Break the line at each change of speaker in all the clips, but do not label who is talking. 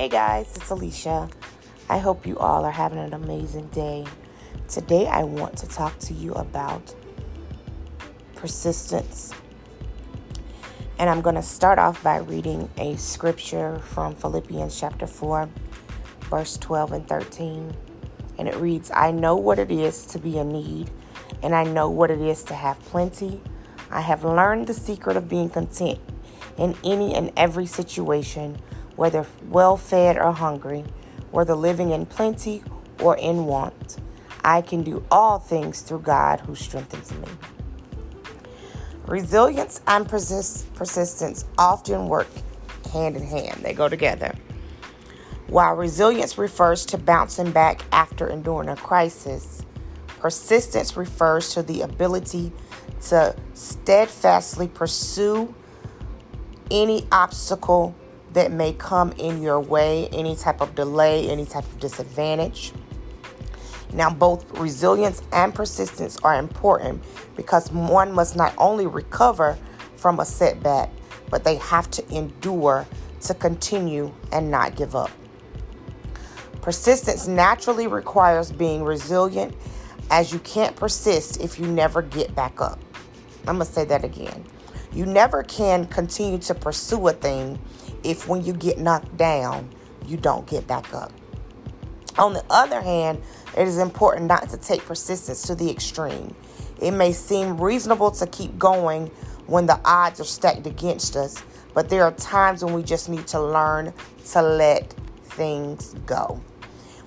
Hey guys, it's Alicia. I hope you all are having an amazing day. Today, I want to talk to you about persistence. And I'm going to start off by reading a scripture from Philippians chapter 4, verse 12 and 13. And it reads I know what it is to be in need, and I know what it is to have plenty. I have learned the secret of being content in any and every situation whether well fed or hungry, whether living in plenty or in want. I can do all things through God who strengthens me. Resilience and persist- persistence often work hand in hand, they go together. While resilience refers to bouncing back after enduring a crisis, persistence refers to the ability to steadfastly pursue any obstacle that may come in your way, any type of delay, any type of disadvantage. Now, both resilience and persistence are important because one must not only recover from a setback, but they have to endure to continue and not give up. Persistence naturally requires being resilient, as you can't persist if you never get back up. I'm going to say that again. You never can continue to pursue a thing if when you get knocked down, you don't get back up. On the other hand, it is important not to take persistence to the extreme. It may seem reasonable to keep going when the odds are stacked against us, but there are times when we just need to learn to let things go.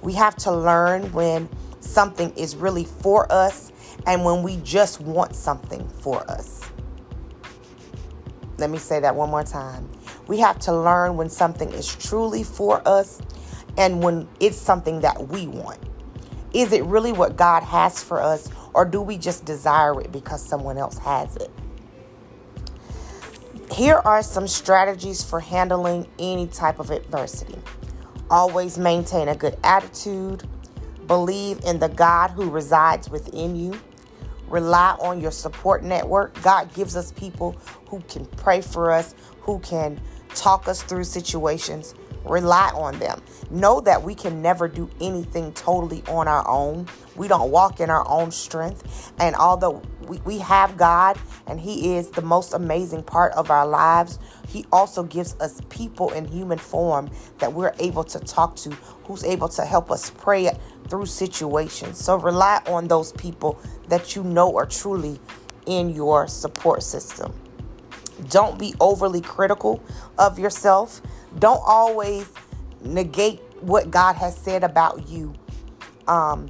We have to learn when something is really for us and when we just want something for us. Let me say that one more time. We have to learn when something is truly for us and when it's something that we want. Is it really what God has for us, or do we just desire it because someone else has it? Here are some strategies for handling any type of adversity. Always maintain a good attitude. Believe in the God who resides within you. Rely on your support network. God gives us people who can pray for us, who can talk us through situations. Rely on them. Know that we can never do anything totally on our own. We don't walk in our own strength. And although we, we have God and He is the most amazing part of our lives, He also gives us people in human form that we're able to talk to, who's able to help us pray through situations. So rely on those people that you know are truly in your support system. Don't be overly critical of yourself. Don't always negate what God has said about you, um,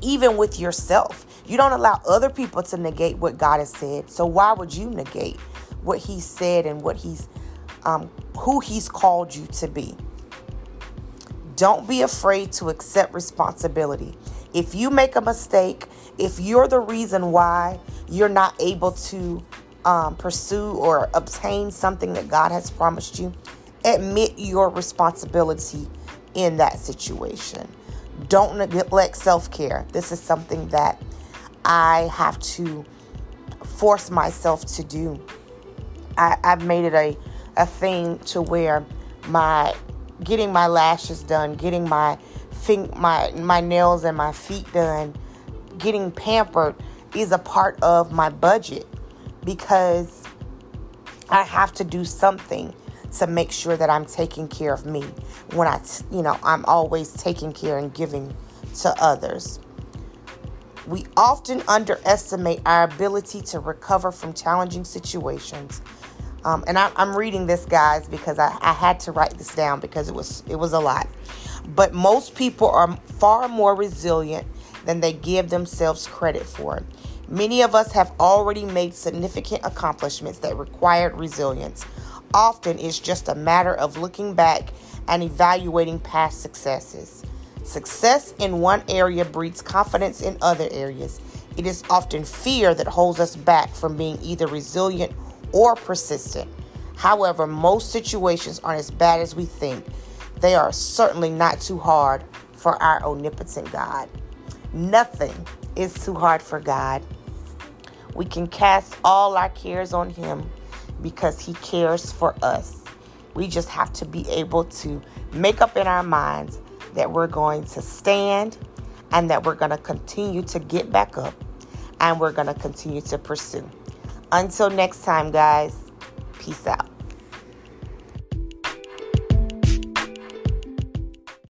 even with yourself. You don't allow other people to negate what God has said. So why would you negate what He said and what He's, um, who He's called you to be? Don't be afraid to accept responsibility. If you make a mistake, if you're the reason why you're not able to um, pursue or obtain something that God has promised you, admit your responsibility in that situation. Don't neglect self care. This is something that I have to force myself to do. I, have made it a, a thing to where my getting my lashes done, getting my fing, my my nails and my feet done, getting pampered is a part of my budget because I have to do something to make sure that I'm taking care of me when I, you know, I'm always taking care and giving to others. We often underestimate our ability to recover from challenging situations. Um, and I, am reading this, guys, because I, I had to write this down because it was it was a lot. But most people are far more resilient than they give themselves credit for. Many of us have already made significant accomplishments that required resilience. Often it's just a matter of looking back and evaluating past successes. Success in one area breeds confidence in other areas. It is often fear that holds us back from being either resilient or persistent. However, most situations aren't as bad as we think. They are certainly not too hard for our omnipotent God. Nothing is too hard for God. We can cast all our cares on Him because He cares for us. We just have to be able to make up in our minds that we're going to stand and that we're going to continue to get back up and we're going to continue to pursue. Until next time, guys, peace out.